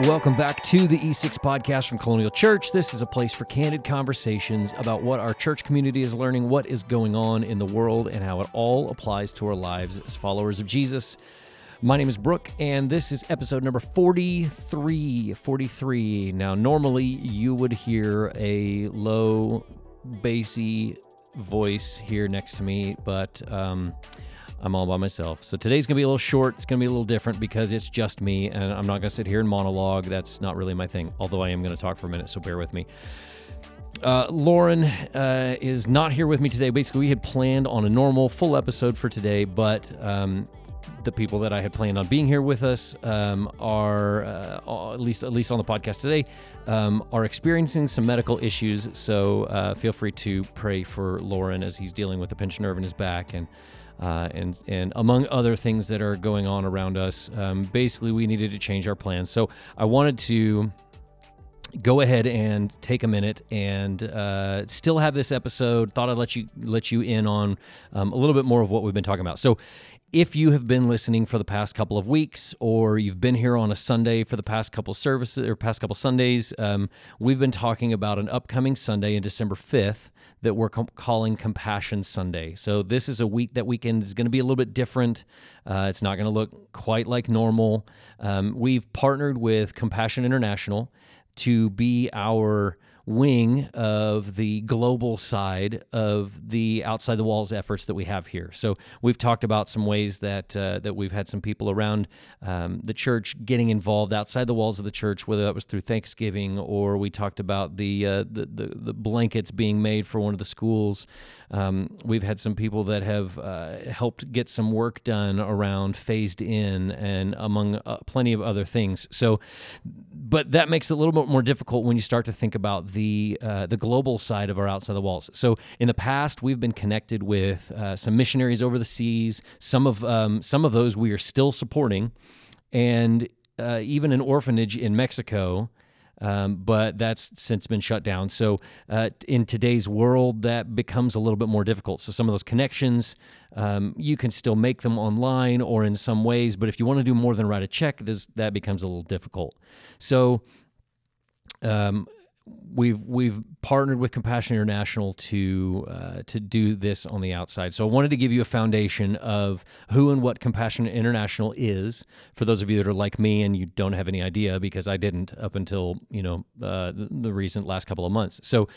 Welcome back to the E6 podcast from Colonial Church. This is a place for candid conversations about what our church community is learning, what is going on in the world, and how it all applies to our lives as followers of Jesus. My name is Brooke, and this is episode number 43. 43. Now, normally you would hear a low, bassy voice here next to me, but um, I'm all by myself. So today's gonna be a little short. It's gonna be a little different because it's just me, and I'm not gonna sit here and monologue. That's not really my thing. Although I am gonna talk for a minute, so bear with me. Uh, Lauren uh, is not here with me today. Basically, we had planned on a normal full episode for today, but um, the people that I had planned on being here with us um, are uh, at least at least on the podcast today um, are experiencing some medical issues. So uh, feel free to pray for Lauren as he's dealing with a pinched nerve in his back and uh, and and among other things that are going on around us. Um, basically, we needed to change our plans. So I wanted to go ahead and take a minute and uh, still have this episode. Thought I'd let you let you in on um, a little bit more of what we've been talking about. So if you have been listening for the past couple of weeks or you've been here on a sunday for the past couple services or past couple sundays um, we've been talking about an upcoming sunday in december 5th that we're com- calling compassion sunday so this is a week that weekend is going to be a little bit different uh, it's not going to look quite like normal um, we've partnered with compassion international to be our wing of the global side of the outside the walls efforts that we have here. So we've talked about some ways that uh, that we've had some people around um, the church getting involved outside the walls of the church, whether that was through Thanksgiving or we talked about the uh, the, the, the blankets being made for one of the schools. Um, we've had some people that have uh, helped get some work done around phased in and among uh, plenty of other things. So, but that makes it a little bit more difficult when you start to think about the uh, the global side of our outside the walls. So in the past, we've been connected with uh, some missionaries over the seas. Some of um, some of those we are still supporting, and uh, even an orphanage in Mexico. Um, but that's since been shut down. So, uh, in today's world, that becomes a little bit more difficult. So, some of those connections, um, you can still make them online or in some ways, but if you want to do more than write a check, this, that becomes a little difficult. So, um, we've we've partnered with Compassion International to uh, to do this on the outside. So I wanted to give you a foundation of who and what Compassion International is for those of you that are like me and you don't have any idea because I didn't up until you know uh, the, the recent last couple of months. So.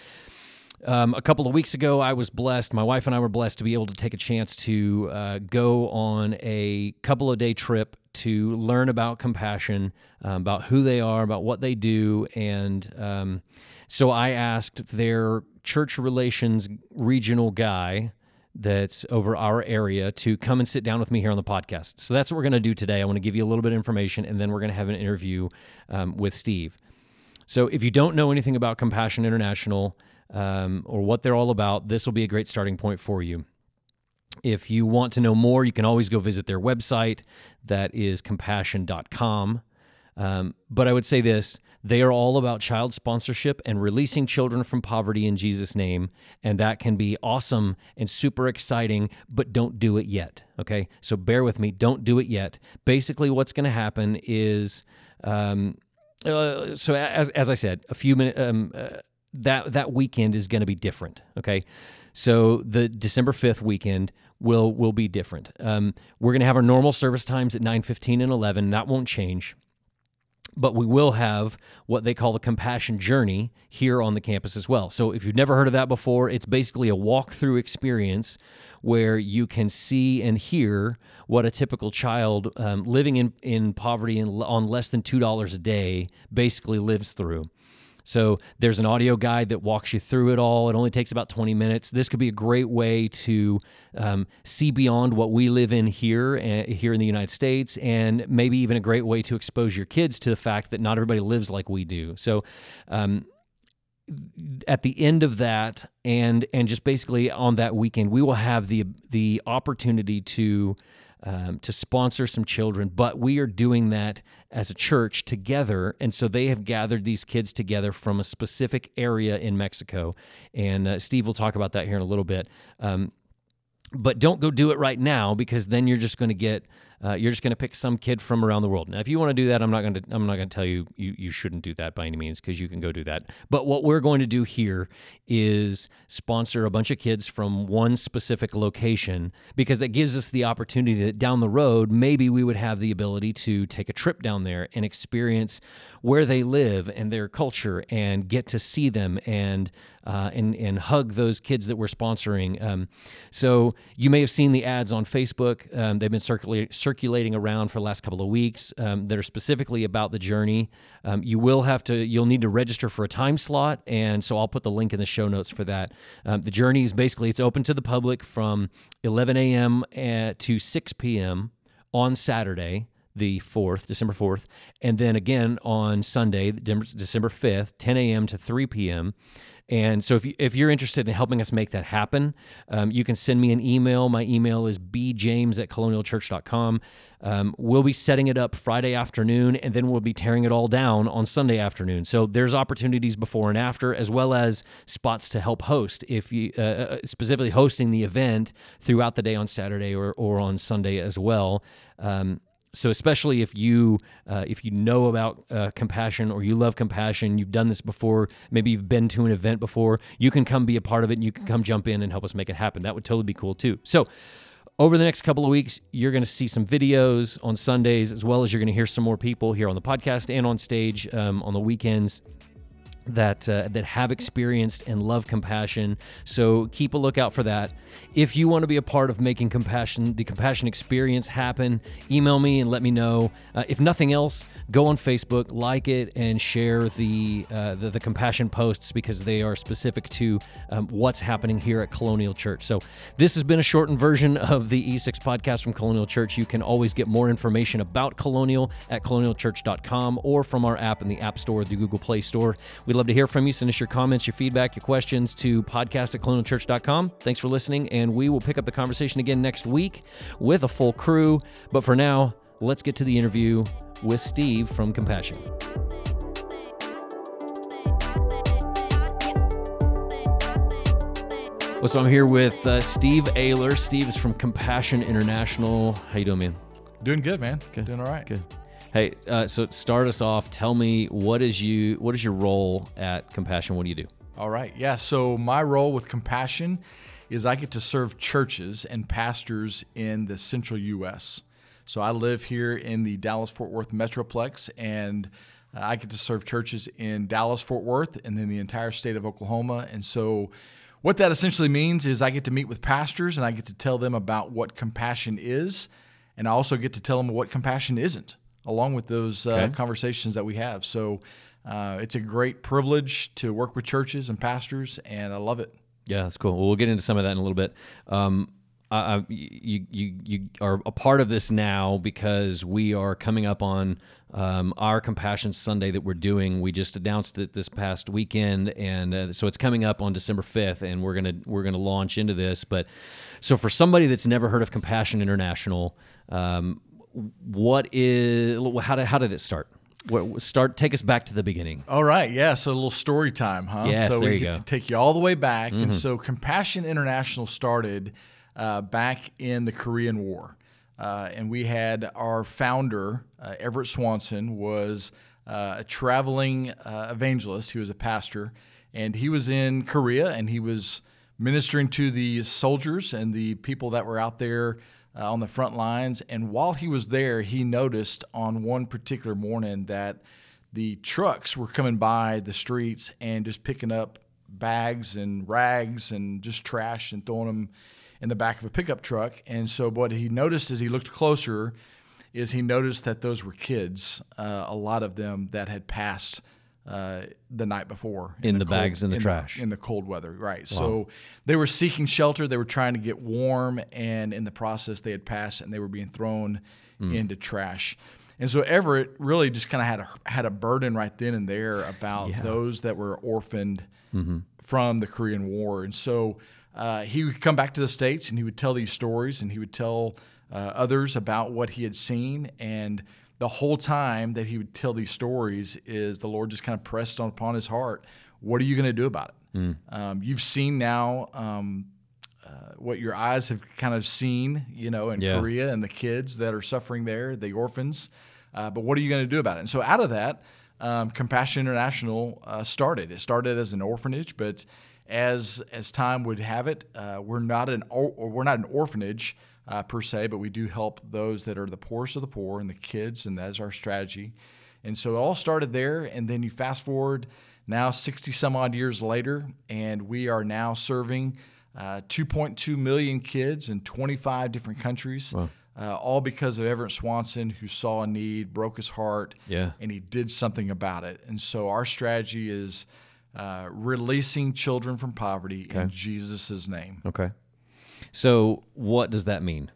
Um, a couple of weeks ago, I was blessed. My wife and I were blessed to be able to take a chance to uh, go on a couple of day trip to learn about compassion, um, about who they are, about what they do. And um, so I asked their church relations regional guy that's over our area to come and sit down with me here on the podcast. So that's what we're going to do today. I want to give you a little bit of information, and then we're going to have an interview um, with Steve. So if you don't know anything about Compassion International um, or what they're all about, this will be a great starting point for you. If you want to know more, you can always go visit their website. That is compassion.com. Um, but I would say this they are all about child sponsorship and releasing children from poverty in Jesus' name. And that can be awesome and super exciting, but don't do it yet. Okay. So bear with me. Don't do it yet. Basically, what's going to happen is um, uh, so, as, as I said, a few minutes. Um, uh, that that weekend is going to be different. Okay, so the December 5th weekend will will be different. Um, we're going to have our normal service times at 9:15 and 11. That won't change. But we will have what they call the Compassion Journey here on the campus as well. So, if you've never heard of that before, it's basically a walk-through experience where you can see and hear what a typical child um, living in, in poverty and on less than $2 a day basically lives through. So there's an audio guide that walks you through it all. It only takes about 20 minutes. This could be a great way to um, see beyond what we live in here, uh, here in the United States, and maybe even a great way to expose your kids to the fact that not everybody lives like we do. So. Um, at the end of that and and just basically on that weekend we will have the the opportunity to um, to sponsor some children, but we are doing that as a church together. And so they have gathered these kids together from a specific area in Mexico. And uh, Steve will talk about that here in a little bit. Um, but don't go do it right now because then you're just going to get uh, you're just going to pick some kid from around the world. Now, if you want to do that, I'm not going to I'm not going to tell you you you shouldn't do that by any means because you can go do that. But what we're going to do here is sponsor a bunch of kids from one specific location because that gives us the opportunity that down the road maybe we would have the ability to take a trip down there and experience where they live and their culture and get to see them and uh, and and hug those kids that we're sponsoring. Um, so you may have seen the ads on Facebook. Um, they've been circulating circulating around for the last couple of weeks um, that are specifically about the journey. Um, you will have to you'll need to register for a time slot, and so I'll put the link in the show notes for that. Um, the journey is basically it's open to the public from 11 a.m. Uh, to 6 p.m. on Saturday the 4th, December 4th, and then again on Sunday, December 5th, 10 a.m. to 3 p.m. And so if, you, if you're interested in helping us make that happen, um, you can send me an email. My email is bjames at colonialchurch.com. Um, we'll be setting it up Friday afternoon, and then we'll be tearing it all down on Sunday afternoon. So there's opportunities before and after, as well as spots to help host. If you uh, uh specifically hosting the event throughout the day on Saturday or, or on Sunday as well. Um, so especially if you uh, if you know about uh, compassion or you love compassion you've done this before maybe you've been to an event before you can come be a part of it and you can come jump in and help us make it happen. That would totally be cool too. So over the next couple of weeks you're going to see some videos on sundays as well as you're going to hear some more people here on the podcast and on stage um, on the weekends that uh, that have experienced and love compassion. So keep a lookout for that. If you want to be a part of making compassion, the compassion experience happen, email me and let me know. Uh, if nothing else, go on Facebook, like it, and share the uh, the, the, compassion posts because they are specific to um, what's happening here at Colonial Church. So this has been a shortened version of the E6 podcast from Colonial Church. You can always get more information about Colonial at colonialchurch.com or from our app in the App Store, the Google Play Store. We We'd love to hear from you. Send us your comments, your feedback, your questions to podcast at colonialchurch.com. Thanks for listening, and we will pick up the conversation again next week with a full crew. But for now, let's get to the interview with Steve from Compassion. Well, so I'm here with uh, Steve Ayler. Steve is from Compassion International. How you doing, man? Doing good, man. Good. Doing all right. Good. Hey, uh, so start us off. Tell me what is you what is your role at Compassion? What do you do? All right. Yeah. So my role with Compassion is I get to serve churches and pastors in the central U.S. So I live here in the Dallas Fort Worth Metroplex, and uh, I get to serve churches in Dallas Fort Worth and then the entire state of Oklahoma. And so what that essentially means is I get to meet with pastors and I get to tell them about what compassion is, and I also get to tell them what compassion isn't along with those uh, conversations that we have. So uh, it's a great privilege to work with churches and pastors, and I love it. Yeah, that's cool. Well, we'll get into some of that in a little bit. Um, I, you, you, you are a part of this now because we are coming up on um, our Compassion Sunday that we're doing. We just announced it this past weekend, and uh, so it's coming up on December fifth, and we're gonna we're gonna launch into this. But so for somebody that's never heard of Compassion International, um, what is how did how did it start? Start take us back to the beginning. All right, yeah. So a little story time, huh? Yes, so we get go. to take you all the way back, mm-hmm. and so Compassion International started uh, back in the Korean War, uh, and we had our founder uh, Everett Swanson was uh, a traveling uh, evangelist. He was a pastor, and he was in Korea, and he was ministering to the soldiers and the people that were out there uh, on the front lines. And while he was there, he noticed on one particular morning that the trucks were coming by the streets and just picking up bags and rags and just trash and throwing them in the back of a pickup truck. And so, what he noticed as he looked closer is he noticed that those were kids, uh, a lot of them that had passed uh, the night before in, in the, the cold, bags in the in trash the, in the cold weather right wow. so they were seeking shelter they were trying to get warm and in the process they had passed and they were being thrown mm. into trash and so Everett really just kind of had a had a burden right then and there about yeah. those that were orphaned mm-hmm. from the Korean War and so uh, he would come back to the states and he would tell these stories and he would tell uh, others about what he had seen and the whole time that he would tell these stories is the Lord just kind of pressed on upon his heart. What are you going to do about it? Mm. Um, you've seen now um, uh, what your eyes have kind of seen, you know, in Yeah. Korea and the kids that are suffering there, the orphans. Uh, but what are you going to do about it? And so out of that, um, Compassion International uh, started. It started as an orphanage, but as as time would have it, uh, we're not an or, we're not an orphanage uh, per se, but we do help those that are the poorest of the poor and the kids, and that's our strategy. And so it all started there, and then you fast forward now 60 some odd years later, and we are now serving uh, 2.2 million kids in 25 different countries, uh, all because of Everett Swanson, who saw a need, broke his heart, Yeah. and he did something about it. And so our strategy is uh, releasing children from poverty in Jesus' name. Okay. So, what does that mean?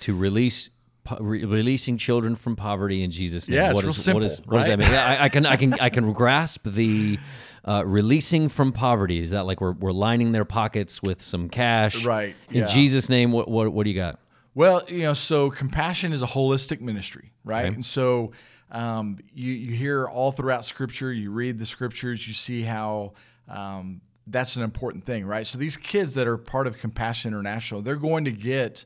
To release po- re- releasing children from poverty in Jesus' name. Yeah, it's What real is- what is- simple, what does that mean? I, I can I can I can grasp the uh, releasing from poverty. Is that like we're we're lining their pockets with some cash? Right, In yeah. Jesus' name. What what what do you got? Well, you know, so compassion is a holistic ministry, right? Okay. And so um, you you hear all throughout Scripture, you read the Scriptures, you see how um, that's an important thing, right? So these kids that are part of Compassion International, they're going to get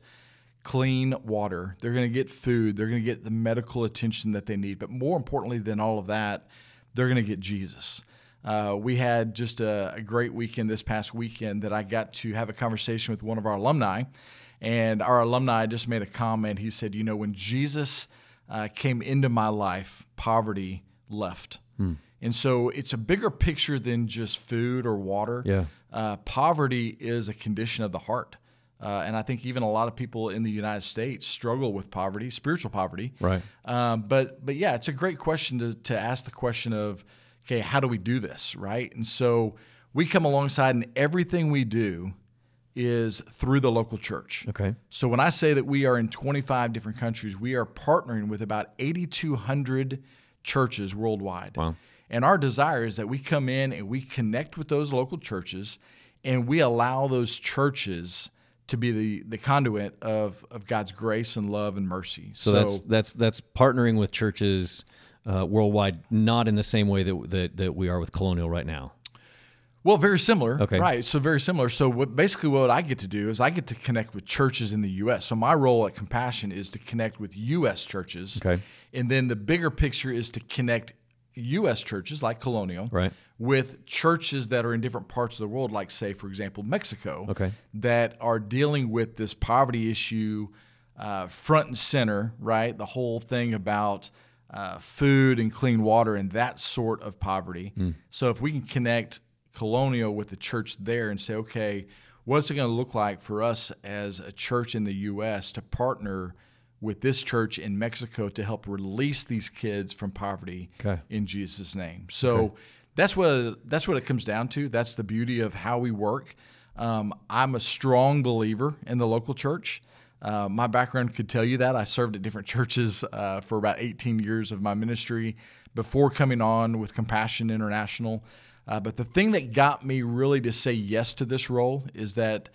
clean water, they're going to get food, they're going to get the medical attention that they need, but more importantly than all of that, they're going to get Jesus. Uh, we had just a, a great weekend this past weekend that I got to have a conversation with one of our alumni. And our alumni just made a comment. He said, You know, when Jesus uh, came into my life, poverty left. And so it's a bigger picture than just food or water. Yeah. Uh, poverty is a condition of the heart. Uh, and I think even a lot of people in the United States struggle with poverty, spiritual poverty. Right. Um, but but yeah, it's a great question to, to ask the question of, okay, how do we do this, right? And so we come alongside, and everything we do is through the local church. Okay. So when I say that we are in 25 different countries, we are partnering with about 8,200 churches worldwide. Wow. And our desire is that we come in and we connect with those local churches and we allow those churches to be the, the conduit of, of God's grace and love and mercy. So, that's that's that's partnering with churches uh, worldwide, not in the same way that, that that we are with Colonial right now. Well, very similar. Okay. Right. So very similar. So what basically what I get to do is I get to connect with churches in the U.S. So my role at Compassion is to connect with U.S. churches. Okay. And then the bigger picture is to connect U.S. churches like Colonial Right. with churches that are in different parts of the world, like say, for example, Mexico. Okay. That are dealing with this poverty issue uh, front and center. Right. The whole thing about uh, food and clean water and that sort of poverty. So if we can connect Colonial with the church there and say, okay, what's it going to look like for us as a church in the U.S. to partner with this church in Mexico to help release these kids from poverty Okay. in Jesus' name? So that's what that's what it comes down to. That's the beauty of how we work. Um, I'm a strong believer in the local church. Uh, my background could tell you that. I served at different churches uh, for about 18 years of my ministry before coming on with Compassion International. Uh, but the thing that got me really to say yes to this role is that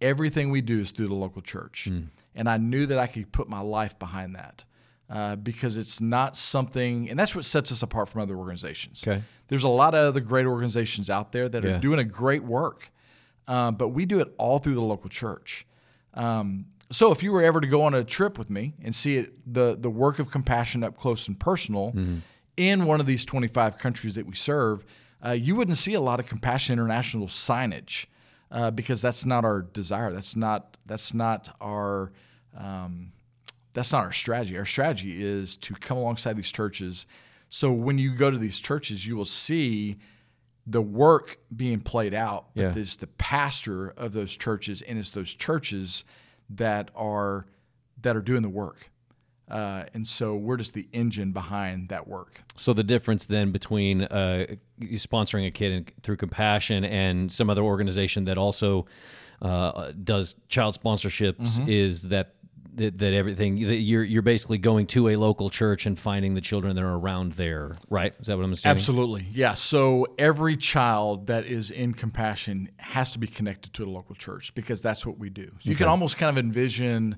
everything we do is through the local church. And I knew that I could put my life behind that uh, because it's not something, and that's what sets us apart from other organizations. Okay. There's a lot of other great organizations out there that Yeah. are doing a great work, um, but we do it all through the local church. Um, so if you were ever to go on a trip with me and see it, the the work of compassion up close and personal in one of these 25 countries that we serve, uh, you wouldn't see a lot of Compassion International signage uh, because that's not our desire. That's not that's not our um, that's not our strategy. Our strategy is to come alongside these churches. So when you go to these churches, you will see the work being played out, but Yeah. it's the pastor of those churches, and it's those churches that are that are doing the work. Uh, and so we're just the engine behind that work. So the difference then between uh, sponsoring a kid in, through Compassion and some other organization that also uh, does child sponsorships Mm-hmm. is that, that that everything that you're you're basically going to a local church and finding the children that are around there, right? Is that what I'm assuming? Absolutely. Yeah. So every child that is in compassion has to be connected to a local church because that's what we do. So you can almost kind of envision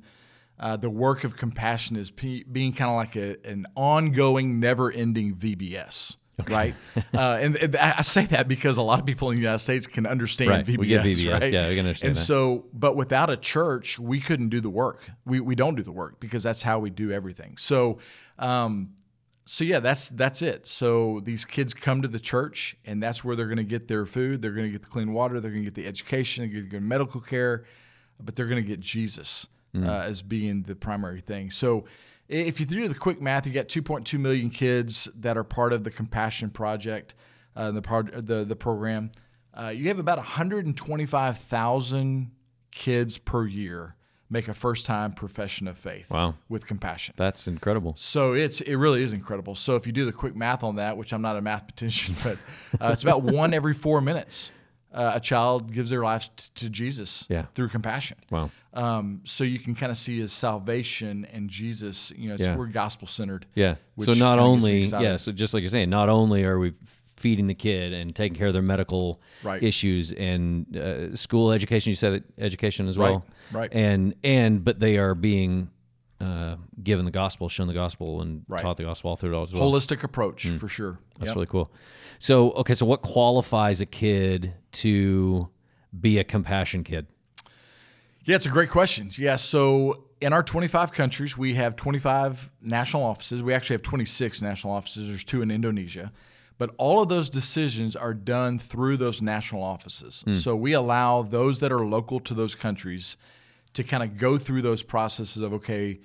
uh, the work of compassion is pe- being kind of like a, an ongoing, never ending VBS. right? Uh, and, and I say that because a lot of people in the United States can understand Right. VBS, We get VBS. right? Yeah, we can understand And that. so, but without a church, we couldn't do the work. We we don't do the work because that's how we do everything. So, um, so yeah, that's that's it. So these kids come to the church, and that's where they're going to get their food. They're going to get the clean water. They're going to get the education. They're going to get medical care, but they're going to get Jesus Mm. uh, as being the primary thing. So if you do the quick math, you got 2.2 million kids that are part of the Compassion Project, uh, the, pro- the the program. Uh, you have about 125,000 kids per year make a first time profession of faith Wow. with compassion. That's incredible. So it's it really is incredible. So if you do the quick math on that, which I'm not a mathematician, but uh, it's about one every four minutes, uh, a child gives their life t- to Jesus Yeah. through compassion. Wow. Um, so you can kind of see his salvation and Jesus. You know, Yeah. we're gospel centered. Yeah. So not kinda gets me only yeah, so just like you're saying, not only are we feeding the kid and taking care of their medical Right. issues and uh, school education. You said education as well, Right. right. And and but they are being uh, given the gospel, shown the gospel, and Right. taught the gospel all through it all as well. Holistic approach for sure. Mm. That's Yep. really cool. So okay, so what qualifies a kid to be a compassion kid? Yeah, it's a great question. Yeah, so in our 25 countries, we have 25 national offices. We actually have 26 national offices. There's two in Indonesia. But all of those decisions are done through those national offices. So we allow those that are local to those countries to kind of go through those processes of, okay,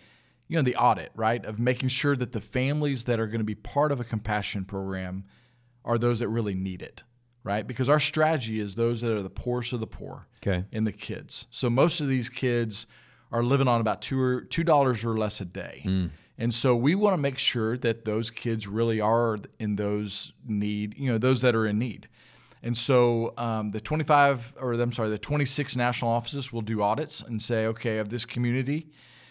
you know, the audit, right? Of making sure that the families that are going to be part of a compassion program are those that really need it, right? Because our strategy is those that are the poorest of the poor Okay. and the kids. So most of these kids are living on about two or two dollars or less a day. Mm. And so we want to make sure that those kids really are in those need, you know, those that are in need. And so um, the 25, or I'm sorry, the 26 national offices will do audits and say, okay, of this community,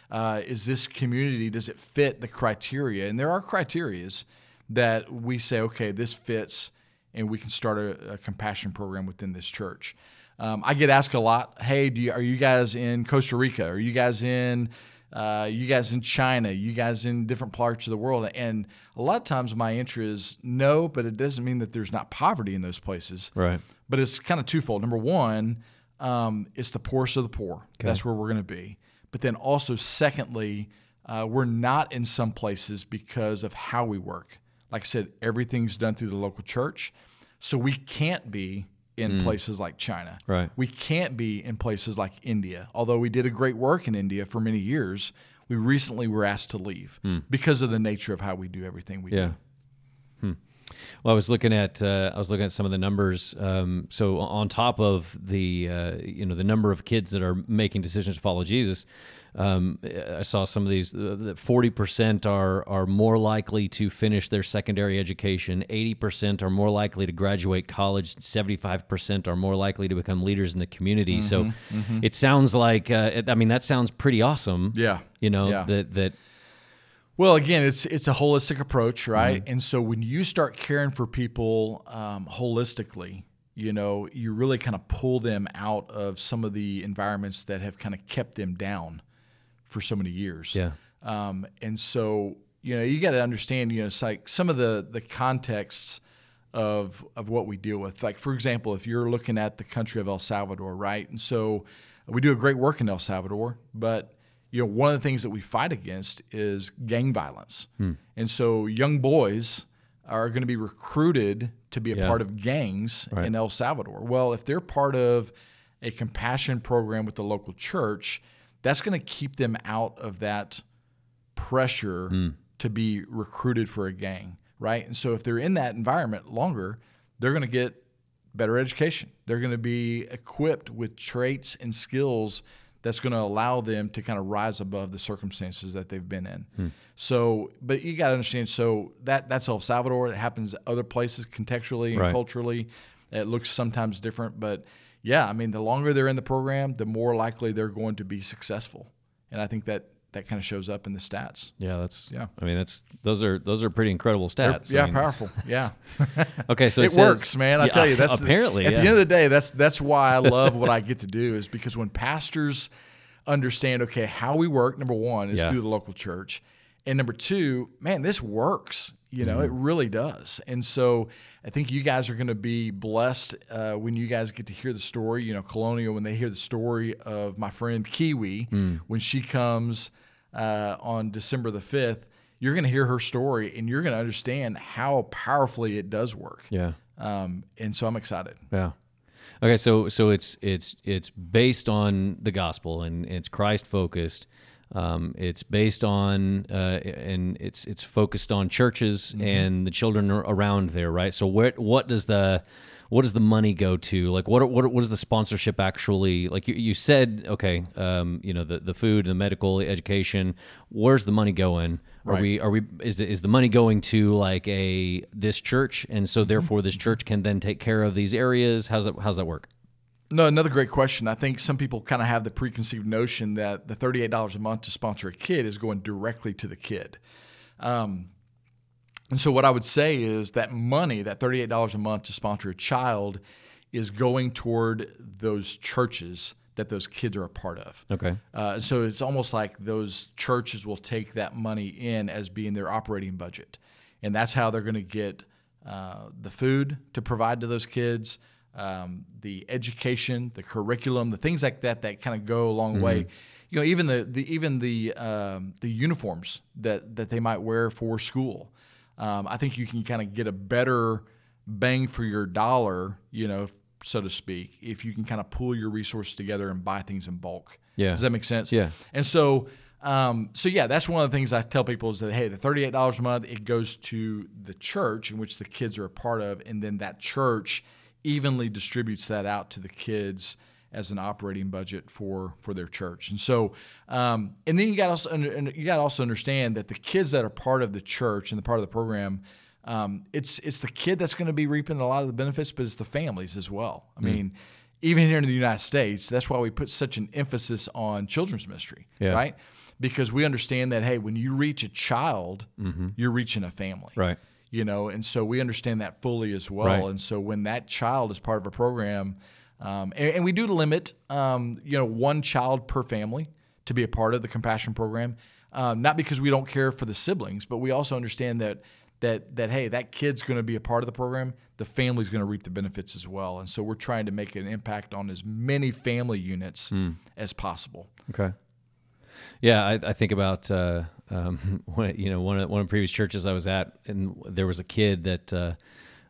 uh, is this community, does it fit the criteria? And there are criterias that we say, okay, this fits, and we can start a, a compassion program within this church. Um, I get asked a lot, hey, you, are you guys in Costa Rica? Are you guys in uh, you guys in China, you guys in different parts of the world. And a lot of times my answer is no, but it doesn't mean that there's not poverty in those places. Right. But it's kind of twofold. Number one, um, it's the poorest of the poor. That's where we're going to be. But then also, secondly, uh, we're not in some places because of how we work. Like I said, everything's done through the local church. So we can't be in places like China. Right. We can't be in places like India. Although we did a great work in India for many years, we recently were asked to leave because of the nature of how we do everything we Yeah. do. Hmm. Well, I was looking at uh, I was looking at some of the numbers. Um, so on top of the uh, you know the number of kids that are making decisions to follow Jesus, um, I saw some of these. Forty percent are are more likely to finish their secondary education. Eighty percent are more likely to graduate college. Seventy five percent are more likely to become leaders in the community. so it sounds like uh, it- I mean that sounds pretty awesome. Yeah. You know Yeah. that that Well, again, it's it's a holistic approach, right? And so when you start caring for people um, holistically, you know, you really kind of pull them out of some of the environments that have kind of kept them down for so many years. Yeah. Um, and so you know, you got to understand, you know, it's like some of the the contexts of of what we deal with. Like for example, if you're looking at the country of El Salvador, right? And so we do a great work in El Salvador, but you know, one of the things that we fight against is gang violence. And so young boys are going to be recruited to be a Yeah. part of gangs in El Salvador. Well, if they're part of a compassion program with the local church, that's going to keep them out of that pressure hmm. to be recruited for a gang, right? And so if they're in that environment longer, they're going to get better education. They're going to be equipped with traits and skills that's going to allow them to kind of rise above the circumstances that they've been in. Hmm. So, but you got to understand. So that that's El Salvador. It happens other places contextually and Right. culturally. It looks sometimes different, but yeah, I mean, the longer they're in the program, the more likely they're going to be successful. And I think that that kind of shows up in the stats. yeah that's Yeah. I mean that's those are those are pretty incredible stats. I yeah, mean, powerful. Yeah. Okay, so it, it says- works, man. I Yeah, tell you, that's the- apparently at yeah. the end of the day, that's that's why I love what I get to do is because when pastors understand, okay, how we work, number one is Yeah. through the local church, and number two, man, this works. You know, it really does. And so I think you guys are going to be blessed uh, when you guys get to hear the story. You know, Colonial, when they hear the story of my friend Kiwi, when she comes uh, on December the 5th, you're going to hear her story and you're going to understand how powerfully it does work. Yeah. Um, and so I'm excited. Yeah. Okay, so so it's it's it's based on the gospel and it's Christ focused. Um, it's based on uh, and it's it's focused on churches and the children around there, right? So where what does the what does the money go to? Like what what what is the sponsorship actually? Like you, you said, okay, um, you know the the food, the medical, the education. Where's the money going? Are Right. we are we is the, is the money going to like a this church and so therefore this church can then take care of these areas? How's that how's that work? No, another great question. I think some people kind of have the preconceived notion that the $38 a month to sponsor a kid is going directly to the kid. Um, and so, what I would say is that money, that $38 a month to sponsor a child, is going toward those churches that those kids are a part of. Okay. Uh, so it's almost like those churches will take that money in as being their operating budget, and that's how they're going to get uh, the food to provide to those kids, um, the education, the curriculum, the things like that that kind of go a long way. You know, even the, the even the um, the uniforms that that they might wear for school. Um, I think you can kind of get a better bang for your dollar, you know, so to speak, if you can kind of pull your resources together and buy things in bulk. Yeah. Does that make sense? Yeah. And so, um, so yeah, that's one of the things I tell people is that hey, the thirty-eight dollars a month it goes to the church in which the kids are a part of, and then that church evenly distributes that out to the kids as an operating budget for for their church. And so, um, and then you got also under- you got to also understand that the kids that are part of the church and the part of the program. Um, it's it's the kid that's going to be reaping a lot of the benefits, but it's the families as well. I mean, even here in the United States, that's why we put such an emphasis on children's ministry, Yeah. right? Because we understand that hey, when you reach a child, you're reaching a family, Right. You know, and so we understand that fully as well. Right. And so when that child is part of a program, um, and, and we do limit, um, you know, one child per family to be a part of the compassion program, um, not because we don't care for the siblings, but we also understand that that that hey, that kid's going to be a part of the program. The family's going to reap the benefits as well, and so we're trying to make an impact on as many family units as possible. Okay. Yeah, I, I think about uh, um, when, you know one of one of the previous churches I was at, and there was a kid that uh,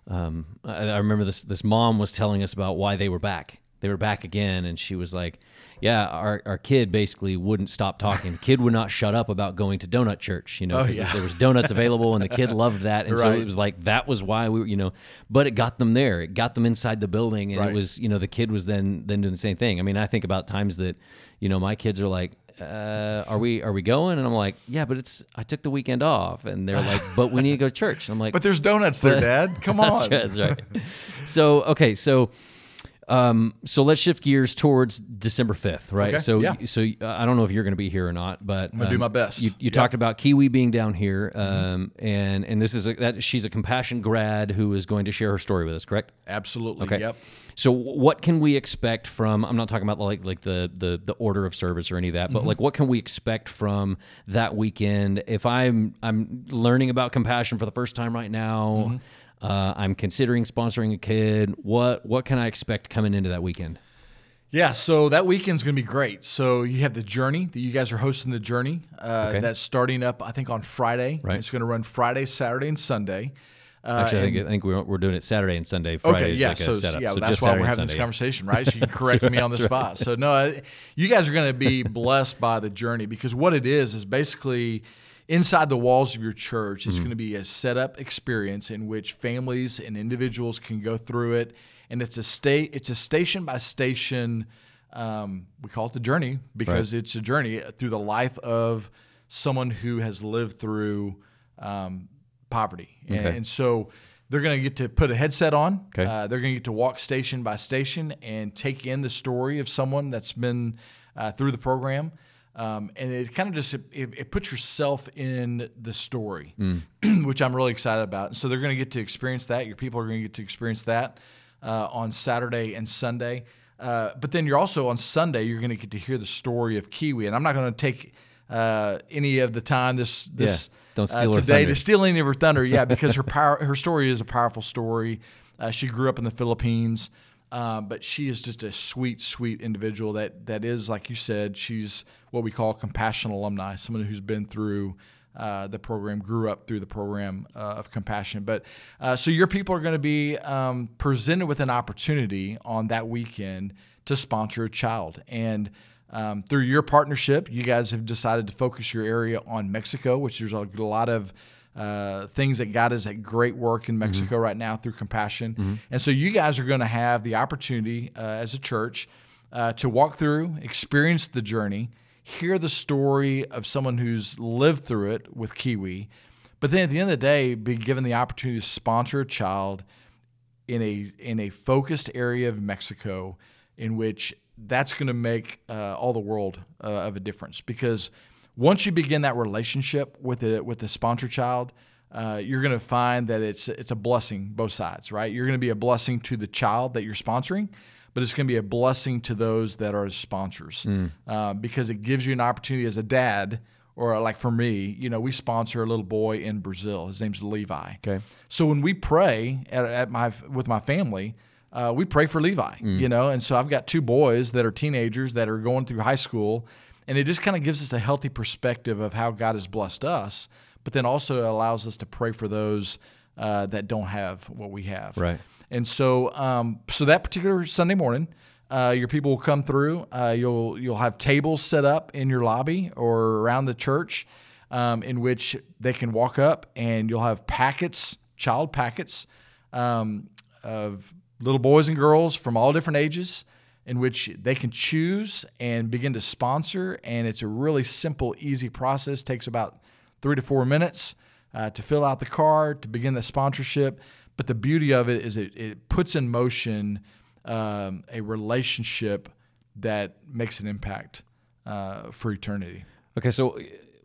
um, I, I remember this this mom was telling us about why they were back. They were back again, and she was like, "Yeah, our, our kid basically wouldn't stop talking. The kid would not shut up about going to donut church. You know, 'cause yeah. there was donuts available, and the kid loved that, and so it was like that was why we, were, you know. But it got them there. It got them inside the building, and Right. it was you know the kid was then then doing the same thing. I mean, I think about times that you know my kids are like uh, are we are we going and i'm like yeah but it's i took the weekend off and they're like but we need to go to church and i'm like But there's donuts there, Dad. Come on. that's right, that's right. so okay so um, so let's shift gears towards December fifth, right? Okay, So, yeah. so uh, I don't know if you're going to be here or not, but I'm gonna do my best. You, you Yeah. Mm-hmm. talked about Kiwi being down here, um, and and this is a, that she's a compassion grad who is going to share her story with us, correct? Absolutely. Okay. Yep. So what can we expect from I'm not talking about like like the the the order of service or any of that, but like what can we expect from that weekend if I'm I'm learning about compassion for the first time right now, uh, I'm considering sponsoring a kid, what what can I expect coming into that weekend? Yeah, so that weekend's going to be great. So you have the journey that you guys are hosting the journey. Uh, Okay. That's starting up, I think, on Friday. Right. It's going to run Friday, Saturday, and Sunday. Uh, Actually, I think, I think we're, we're doing it Saturday and Sunday. Friday Okay, is yeah, like a so setup. yeah, so that's just why Saturday we're having this Sunday, yeah. conversation, right? So you can correct me on the spot. So no, I- you guys are going to be blessed by the journey because what it is is basically inside the walls of your church. Mm-hmm. It's going to be a setup experience in which families and individuals can go through it, and it's a state, it's a station by station. Um, we call it the journey because it's a journey through the life of someone who has lived through um, poverty, and, Okay. and so they're going to get to put a headset on. Okay. Uh, they're going to get to walk station by station and take in the story of someone that's been uh, through the program. Um, and it kind of just it, it puts yourself in the story, which I'm really excited about. And so they're going to get to experience that. Your people are going to get to experience that uh, on Saturday and Sunday. Uh, but then you're also on Sunday. You're going to get to hear the story of Kiwi, and I'm not going to take uh, any of the time this this Yeah. Don't uh, steal her today thunder. to steal any of her thunder. Yeah, because her power her story is a powerful story. Uh, she grew up in the Philippines. Um, but she is just a sweet, sweet individual that that is, like you said, she's what we call compassion alumni, someone who's been through uh, the program, grew up through the program uh, of compassion. But uh, so your people are going to be um, presented with an opportunity on that weekend to sponsor a child. And um, through your partnership, you guys have decided to focus your area on Mexico, which there's a lot of uh, things that God is at great work in Mexico right now through compassion. And so you guys are going to have the opportunity uh, as a church uh, to walk through, experience the journey, hear the story of someone who's lived through it with Kiwi, but then at the end of the day, be given the opportunity to sponsor a child in a in a focused area of Mexico, in which that's going to make uh, all the world uh, of a difference. Because once you begin that relationship with the with the sponsor child, uh, you're going to find that it's it's a blessing both sides, right? You're going to be a blessing to the child that you're sponsoring, but it's going to be a blessing to those that are sponsors uh, because it gives you an opportunity as a dad. Or like for me, you know, we sponsor a little boy in Brazil. His name's Levi. Okay. So when we pray at, at my with my family, uh, we pray for Levi. You know, and so I've got two boys that are teenagers that are going through high school, and it just kind of gives us a healthy perspective of how God has blessed us, but then also allows us to pray for those uh, that don't have what we have. Right. And so, um, so that particular Sunday morning, uh, your people will come through. Uh, you'll you'll have tables set up in your lobby or around the church, um, in which they can walk up, and you'll have packets, child packets, um, of little boys and girls from all different ages, in which they can choose and begin to sponsor. And it's a really simple, easy process. takes about three to four minutes uh, to fill out the card to begin the sponsorship. But the beauty of it is it, it puts in motion um, a relationship that makes an impact uh, for eternity. Okay, so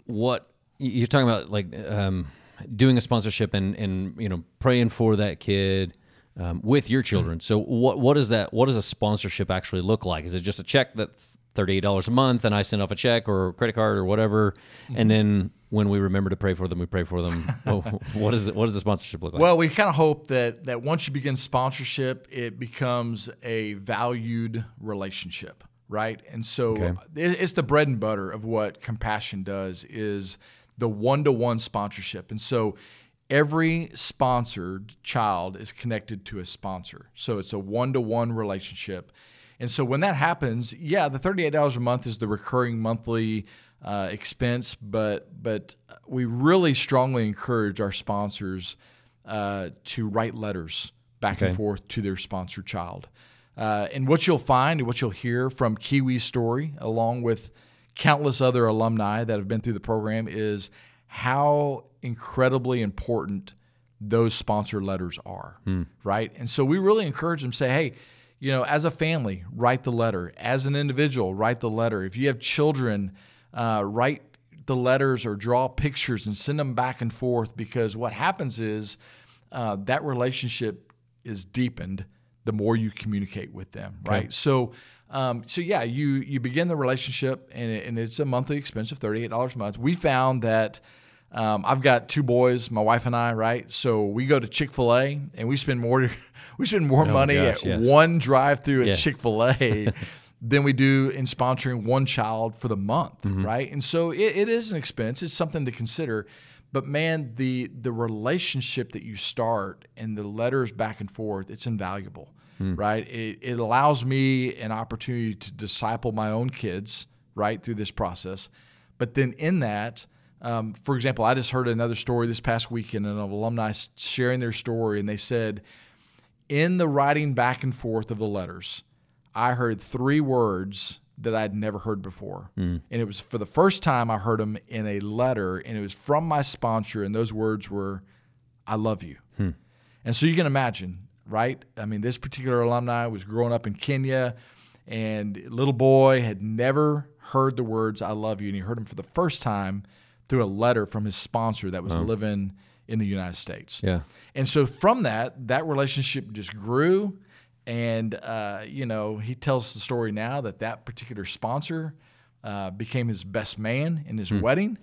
what you're talking about, like um, doing a sponsorship and and you know praying for that kid um, with your children. So what what is that? What does a sponsorship actually look like? Is it just a check that thirty eight dollars a month, and I send off a check or a credit card or whatever, and then when we remember to pray for them, we pray for them. What is it? What does the sponsorship look like? Well, we kind of hope that that once you begin sponsorship, it becomes a valued relationship, right? And so Okay. it- it's the bread and butter of what compassion does is the one-to-one sponsorship. And so every sponsored child is connected to a sponsor. So it's a one-to-one relationship. And so when that happens, yeah, the $38 a month is the recurring monthly uh, expense, but but we really strongly encourage our sponsors uh, to write letters back Okay. and forth to their sponsored child. Uh, and what you'll find and what you'll hear from Kiwi's story, along with countless other alumni that have been through the program, is how incredibly important those sponsor letters are, right? And so we really encourage them say, hey, you know, as a family, write the letter. As an individual, write the letter. If you have children, uh, write the letters or draw pictures and send them back and forth because what happens is uh, that relationship is deepened the more you communicate with them, right? So, um, so yeah, you you begin the relationship and, it, and it's a monthly expense of thirty eight dollars a month. We found that um, I've got two boys, my wife and I, right? So we go to Chick fil A and we spend more we spend more money Oh gosh, at yes. one drive through Yeah. at Chick fil A. Than we do in sponsoring one child for the month, Mm-hmm. right? And so it, it is an expense. It's something to consider. But man, the the relationship that you start and the letters back and forth, it's invaluable, Hmm. right? It, it allows me an opportunity to disciple my own kids, right, through this process. But then in that, um, for example, I just heard another story this past weekend, and an alumni sharing their story, and they said, in the writing back and forth of the letters, I heard three words that I'd never heard before. And it was for the first time I heard them in a letter, and it was from my sponsor, and those words were, I love you. And so you can imagine, right? I mean, this particular alumni was growing up in Kenya, and little boy had never heard the words "I love you," and he heard them for the first time through a letter from his sponsor that was living in the United States. yeah. And so from that, that relationship just grew. And, uh, you know, he tells the story now that that particular sponsor uh, became his best man in his wedding.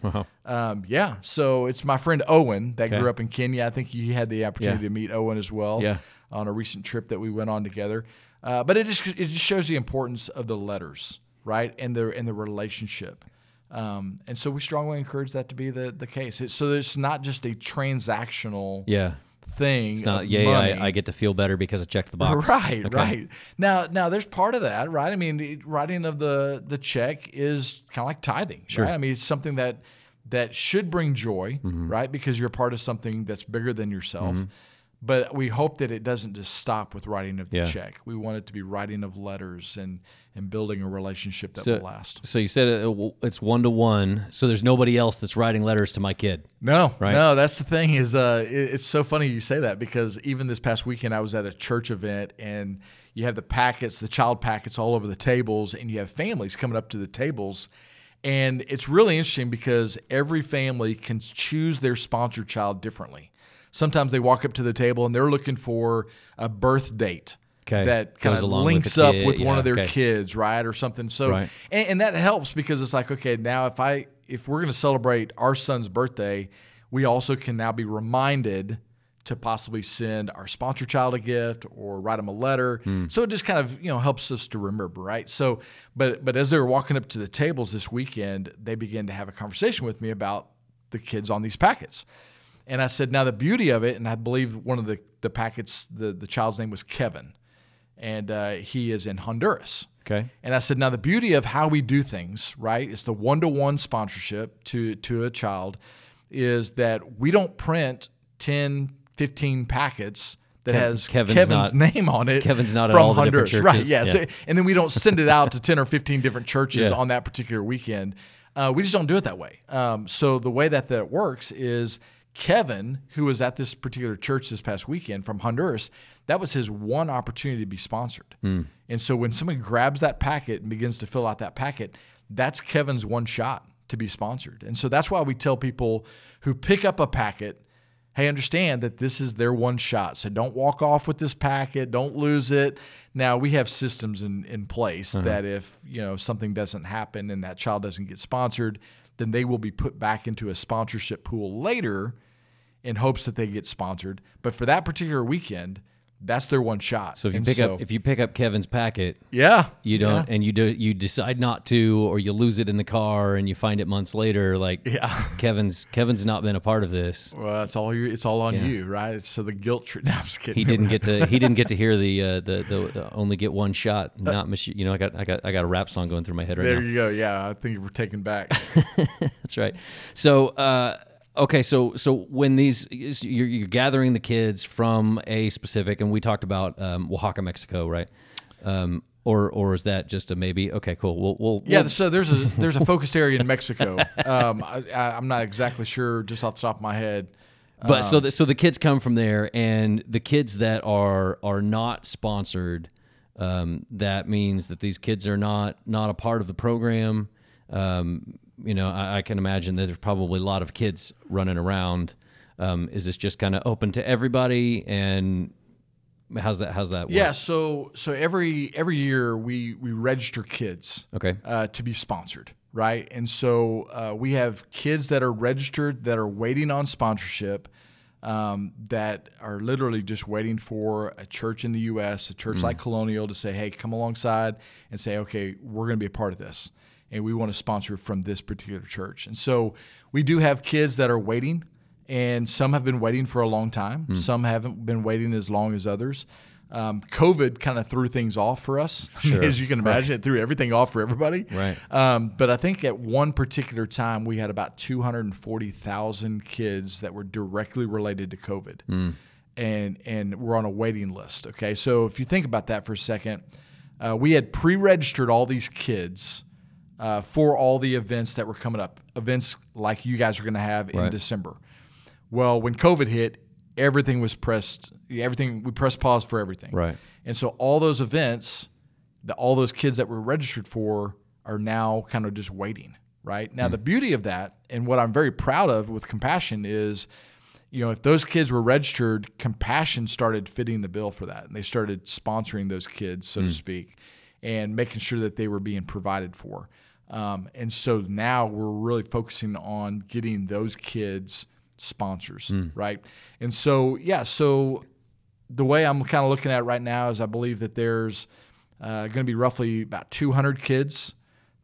Um, yeah, so it's my friend Owen that Okay. grew up in Kenya. I think you had the opportunity Yeah. to meet Owen as well Yeah. on a recent trip that we went on together. Uh, but it just it just shows the importance of the letters, right, and the and the relationship. Um, and so we strongly encourage that to be the the case. It, so it's not just a transactional Yeah. thing. It's not, of yay, money. I, I get to feel better because I checked the box. Right, Okay. right. Now, now there's part of that, right? I mean, writing of the the check is kind of like tithing, right? I mean, it's something that that should bring joy, Mm-hmm. right? Because you're part of something that's bigger than yourself. But we hope that it doesn't just stop with writing of the Yeah. check. We want it to be writing of letters and and building a relationship that So, will last. so you said it, it's one to one. So there's nobody else that's writing letters to my kid. No, Right. no, that's the thing is uh, it- it's so funny you say that because even this past weekend I was at a church event and you have the packets, the child packets all over the tables, and you have families coming up to the tables. And it's really interesting because every family can choose their sponsored child differently. Sometimes they walk up to the table and they're looking for a birth date Okay. that kind of along with links up kid. with one of their okay. kids, right, or something. So, Right. and, and that helps because it's like, okay, now if I if we're going to celebrate our son's birthday, we also can now be reminded to possibly send our sponsor child a gift or write them a letter. Hmm. So it just kind of you know helps us to remember, right? So, but but as they were walking up to the tables this weekend, they began to have a conversation with me about the kids on these packets. And I said, now the beauty of it, and I believe one of the, the packets, the, the child's name was Kevin, and uh, he is in Honduras. Okay. And I said, now the beauty of how we do things, right? It's the one to one sponsorship to to a child, is that we don't print 10, 15 packets that Kev- has Kevin's Kevin's, not- name on it. Kevin's not from all the Honduras, right? churches. Yeah. So, and then we don't send it out to ten or fifteen different churches Yeah. on that particular weekend. Uh, we just don't do it that way. Um, so the way that that works is Kevin, who was at this particular church this past weekend from Honduras, that was his one opportunity to be sponsored. Hmm. And so when somebody grabs that packet and begins to fill out that packet, that's Kevin's one shot to be sponsored. And so that's why we tell people who pick up a packet, hey, understand that this is their one shot. So don't walk off with this packet, don't lose it. Now we have systems in, in place uh-huh. that if you know something doesn't happen and that child doesn't get sponsored, then they will be put back into a sponsorship pool later in hopes that they get sponsored. But for that particular weekend, that's their one shot. So if you And pick so- up if you pick up Kevin's packet, yeah, you don't and you do you decide not to or you lose it in the car and you find it months later like Yeah. Kevin's Kevin's not been a part of this. Well, it's all you. It's all on Yeah. you, right? So the guilt trip. No, I'm just kidding. He didn't get to he didn't get to hear the uh, the, the, the only get one shot not miss you know I got I got I got a rap song going through my head right There now. you go. Yeah, I think we're taken back. That's right. So, uh, okay, so so when these you're, you're gathering the kids from a specific, and we talked about um, Oaxaca, Mexico, right? Um, or or is that just a maybe? Okay, cool. We'll, we'll Yeah, we'll- so there's a there's a focused area in Mexico. Um, I, I'm not exactly sure, just off the top of my head. but so the, so the kids come from there, and the kids that are are not sponsored. Um, that means that these kids are not not a part of the program. Um, you know, I, I can imagine there's probably a lot of kids running around. Um, is this just kind of open to everybody? And how's that? How's that? Work? Yeah, so so every every year we we register kids. Okay. uh, to be sponsored, right? And so uh, we have kids that are registered that are waiting on sponsorship, um, that are literally just waiting for a church in the U.S., a church like Colonial, to say, "Hey, come alongside and say, okay, we're going to be a part of this, and we want to sponsor from this particular church." And so we do have kids that are waiting, and some have been waiting for a long time. Some haven't been waiting as long as others. Um, COVID kind of threw things off for us, Sure. as you can imagine. It threw everything off for everybody. Right. Um, but I think at one particular time we had about 240,000 kids that were directly related to COVID, and and we're on a waiting list. Okay, so if you think about that for a second, uh, we had pre-registered all these kids uh, for all the events that were coming up, events like you guys are going to have in Right. December. Well, when COVID hit, everything was pressed. Everything we pressed pause for everything. Right. And so all those events, the, all those kids that were registered for are now kind of just waiting. Right now, the beauty of that, and what I'm very proud of with Compassion is, you know, if those kids were registered, Compassion started fitting the bill for that, and they started sponsoring those kids, so to speak, and making sure that they were being provided for. Um, and so now we're really focusing on getting those kids sponsors, right? And so, yeah, so the way I'm kind of looking at it right now is I believe that there's uh, going to be roughly about 200 kids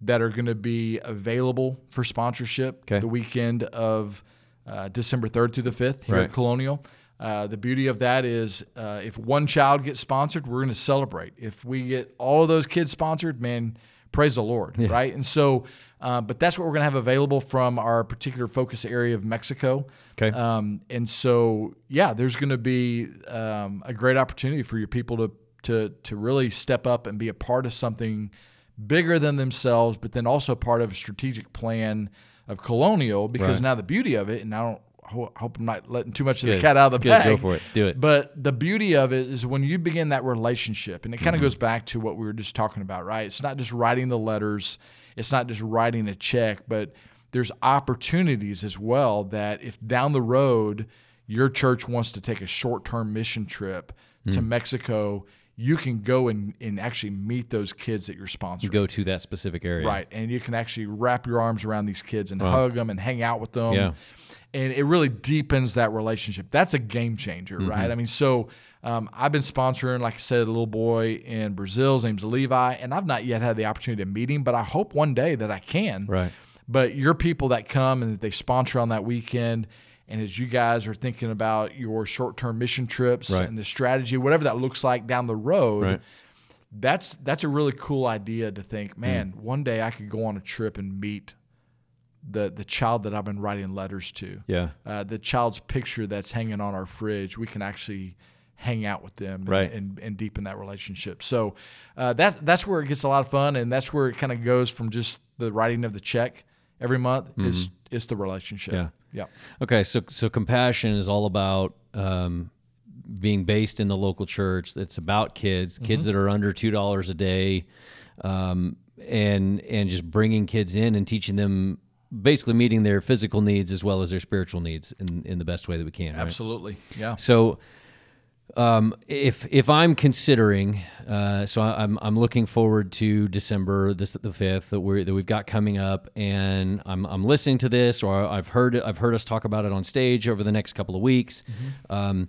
that are going to be available for sponsorship Okay. the weekend of uh, December 3rd through the 5th here Right. at Colonial. Uh, the beauty of that is uh, if one child gets sponsored, we're going to celebrate. If we get all of those kids sponsored, man, praise the Lord, right? And so, uh, but that's what we're going to have available from our particular focus area of Mexico. Okay. Um, and so, yeah, there's going to be um, a great opportunity for your people to to to really step up and be a part of something bigger than themselves, but then also part of a strategic plan of Colonial. Because Right. now the beauty of it, and I don't hope I'm not letting too much of good. the cat out of the It's good. bag. Go for it. Do it. But the beauty of it is when you begin that relationship, and it Mm-hmm. kind of goes back to what we were just talking about, right? It's not just writing the letters, it's not just writing a check, but there's opportunities as well that if down the road your church wants to take a short term mission trip to Mm. Mexico, you can go and, and actually meet those kids that you're sponsoring. You Go to that specific area. Right. And you can actually wrap your arms around these kids and hug them and hang out with them. Yeah. And it really deepens that relationship. That's a game changer, Mm-hmm. right? I mean, so um, I've been sponsoring, like I said, a little boy in Brazil. His name's Levi. And I've not yet had the opportunity to meet him, but I hope one day that I can. Right. But your people that come and they sponsor on that weekend, and as you guys are thinking about your short term mission trips Right. and the strategy, whatever that looks like down the road, Right. that's that's a really cool idea to think, man, one day I could go on a trip and meet the the child that I've been writing letters to. Yeah. Uh, the child's picture that's hanging on our fridge, we can actually hang out with them and, Right. and, and deepen that relationship. So uh, that that's where it gets a lot of fun, and that's where it kind of goes from just the writing of the check every month is is the relationship. Mm-hmm. Yeah. Yeah. Okay, so so compassion is all about um, being based in the local church. It's about kids, Mm-hmm. kids that are under two dollars a day, um, and and just bringing kids in and teaching them, basically meeting their physical needs as well as their spiritual needs in in the best way that we can. right? Absolutely. Yeah. So, um, if if I'm considering, uh, so I- I'm I'm looking forward to December this the fifth that we that we've got coming up, and I'm I'm listening to this, or I've heard I've heard us talk about it on stage over the next couple of weeks, um,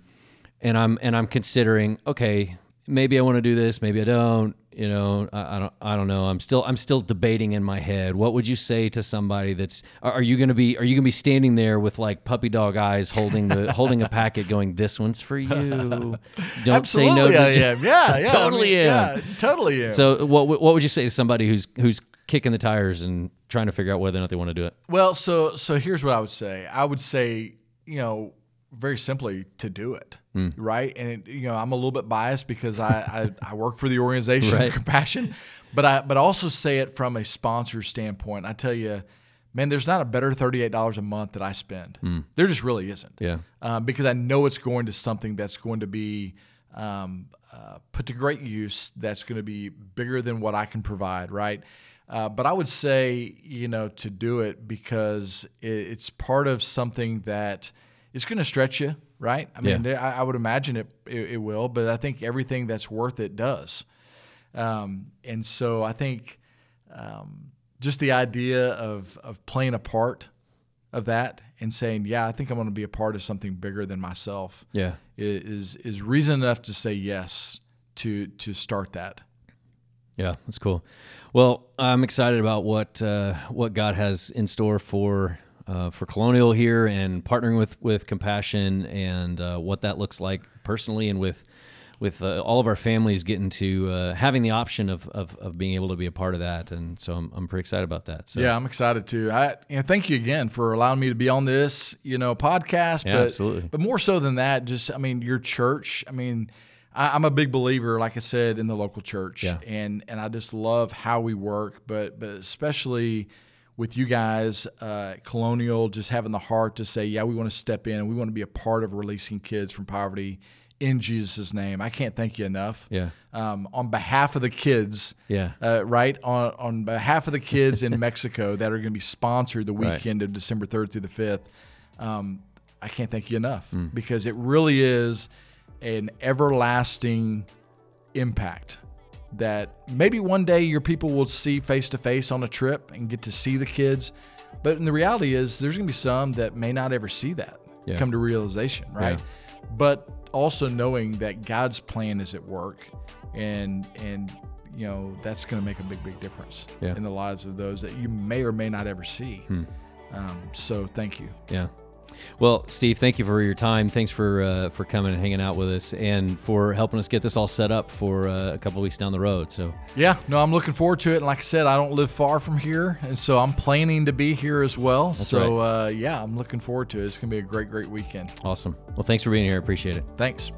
and I'm and I'm considering, okay, maybe I want to do this, maybe I don't. You know, I, I don't I don't know. I'm still I'm still debating in my head. What would you say to somebody that's are, are you gonna be are you gonna be standing there with like puppy dog eyes holding the holding a packet going, This one's for you. Don't say no Absolutely, to I am. Yeah, yeah. I Totally mean, am. Yeah, totally am. So what what would you say to somebody who's who's kicking the tires and trying to figure out whether or not they want to do it? Well, so so here's what I would say. I would say, you know, very simply to do it, Hmm. right? And it, you know, I'm a little bit biased because I I, I work for the organization Right. Compassion, but I but also say it from a sponsor standpoint. I tell you, man, there's not a better thirty eight dollars a month that I spend. There just really isn't. Yeah. Um, because I know it's going to something that's going to be um, uh, put to great use. That's going to be bigger than what I can provide, right? Uh, but I would say, you know, to do it because it, it's part of something that is going to stretch you, right? I mean, I, I would imagine it, it, it will, but I think everything that's worth it does. Um, and so I think um, just the idea of of playing a part of that and saying, yeah, I think I'm going to be a part of something bigger than myself Yeah. is is reason enough to say yes to to start that. Yeah, that's cool. Well, I'm excited about what uh, what God has in store for uh, for Colonial here and partnering with with Compassion and uh, what that looks like personally and with with uh, all of our families getting to uh, having the option of, of of being able to be a part of that. And so I'm, I'm pretty excited about that. So Yeah, I'm excited too. I and thank you again for allowing me to be on this, you know, podcast. Yeah, but, absolutely. But more so than that, just I mean, your church. I mean, I, I'm a big believer, like I said, in the local church, Yeah. and and I just love how we work, but but especially with you guys, uh, Colonial, just having the heart to say, yeah, we want to step in and we want to be a part of releasing kids from poverty in Jesus' name. I can't thank you enough. Yeah. Um, on behalf of the kids, Yeah. uh, right on on behalf of the kids in Mexico that are going to be sponsored the Right. weekend of December third through the fifth. Um, I can't thank you enough Hmm. because it really is an everlasting impact that maybe one day your people will see face to face on a trip and get to see the kids. But in the reality is, there's going to be some that may not ever see that Yeah. come to realization, right? But also knowing that God's plan is at work, and and you know that's going to make a big, big difference Yeah. Hmm. in the lives of those that you may or may not ever see. Um, so thank you. Yeah. Well, Steve, thank you for your time. Thanks for uh, for coming and hanging out with us, and for helping us get this all set up for uh, a couple weeks down the road. So, Yeah, no, I'm looking forward to it. And like I said, I don't live far from here, and so I'm planning to be here as well. so uh, yeah, I'm looking forward to it. It's going to be a great, great weekend. awesome. Well, thanks for being here. Appreciate it. Thanks.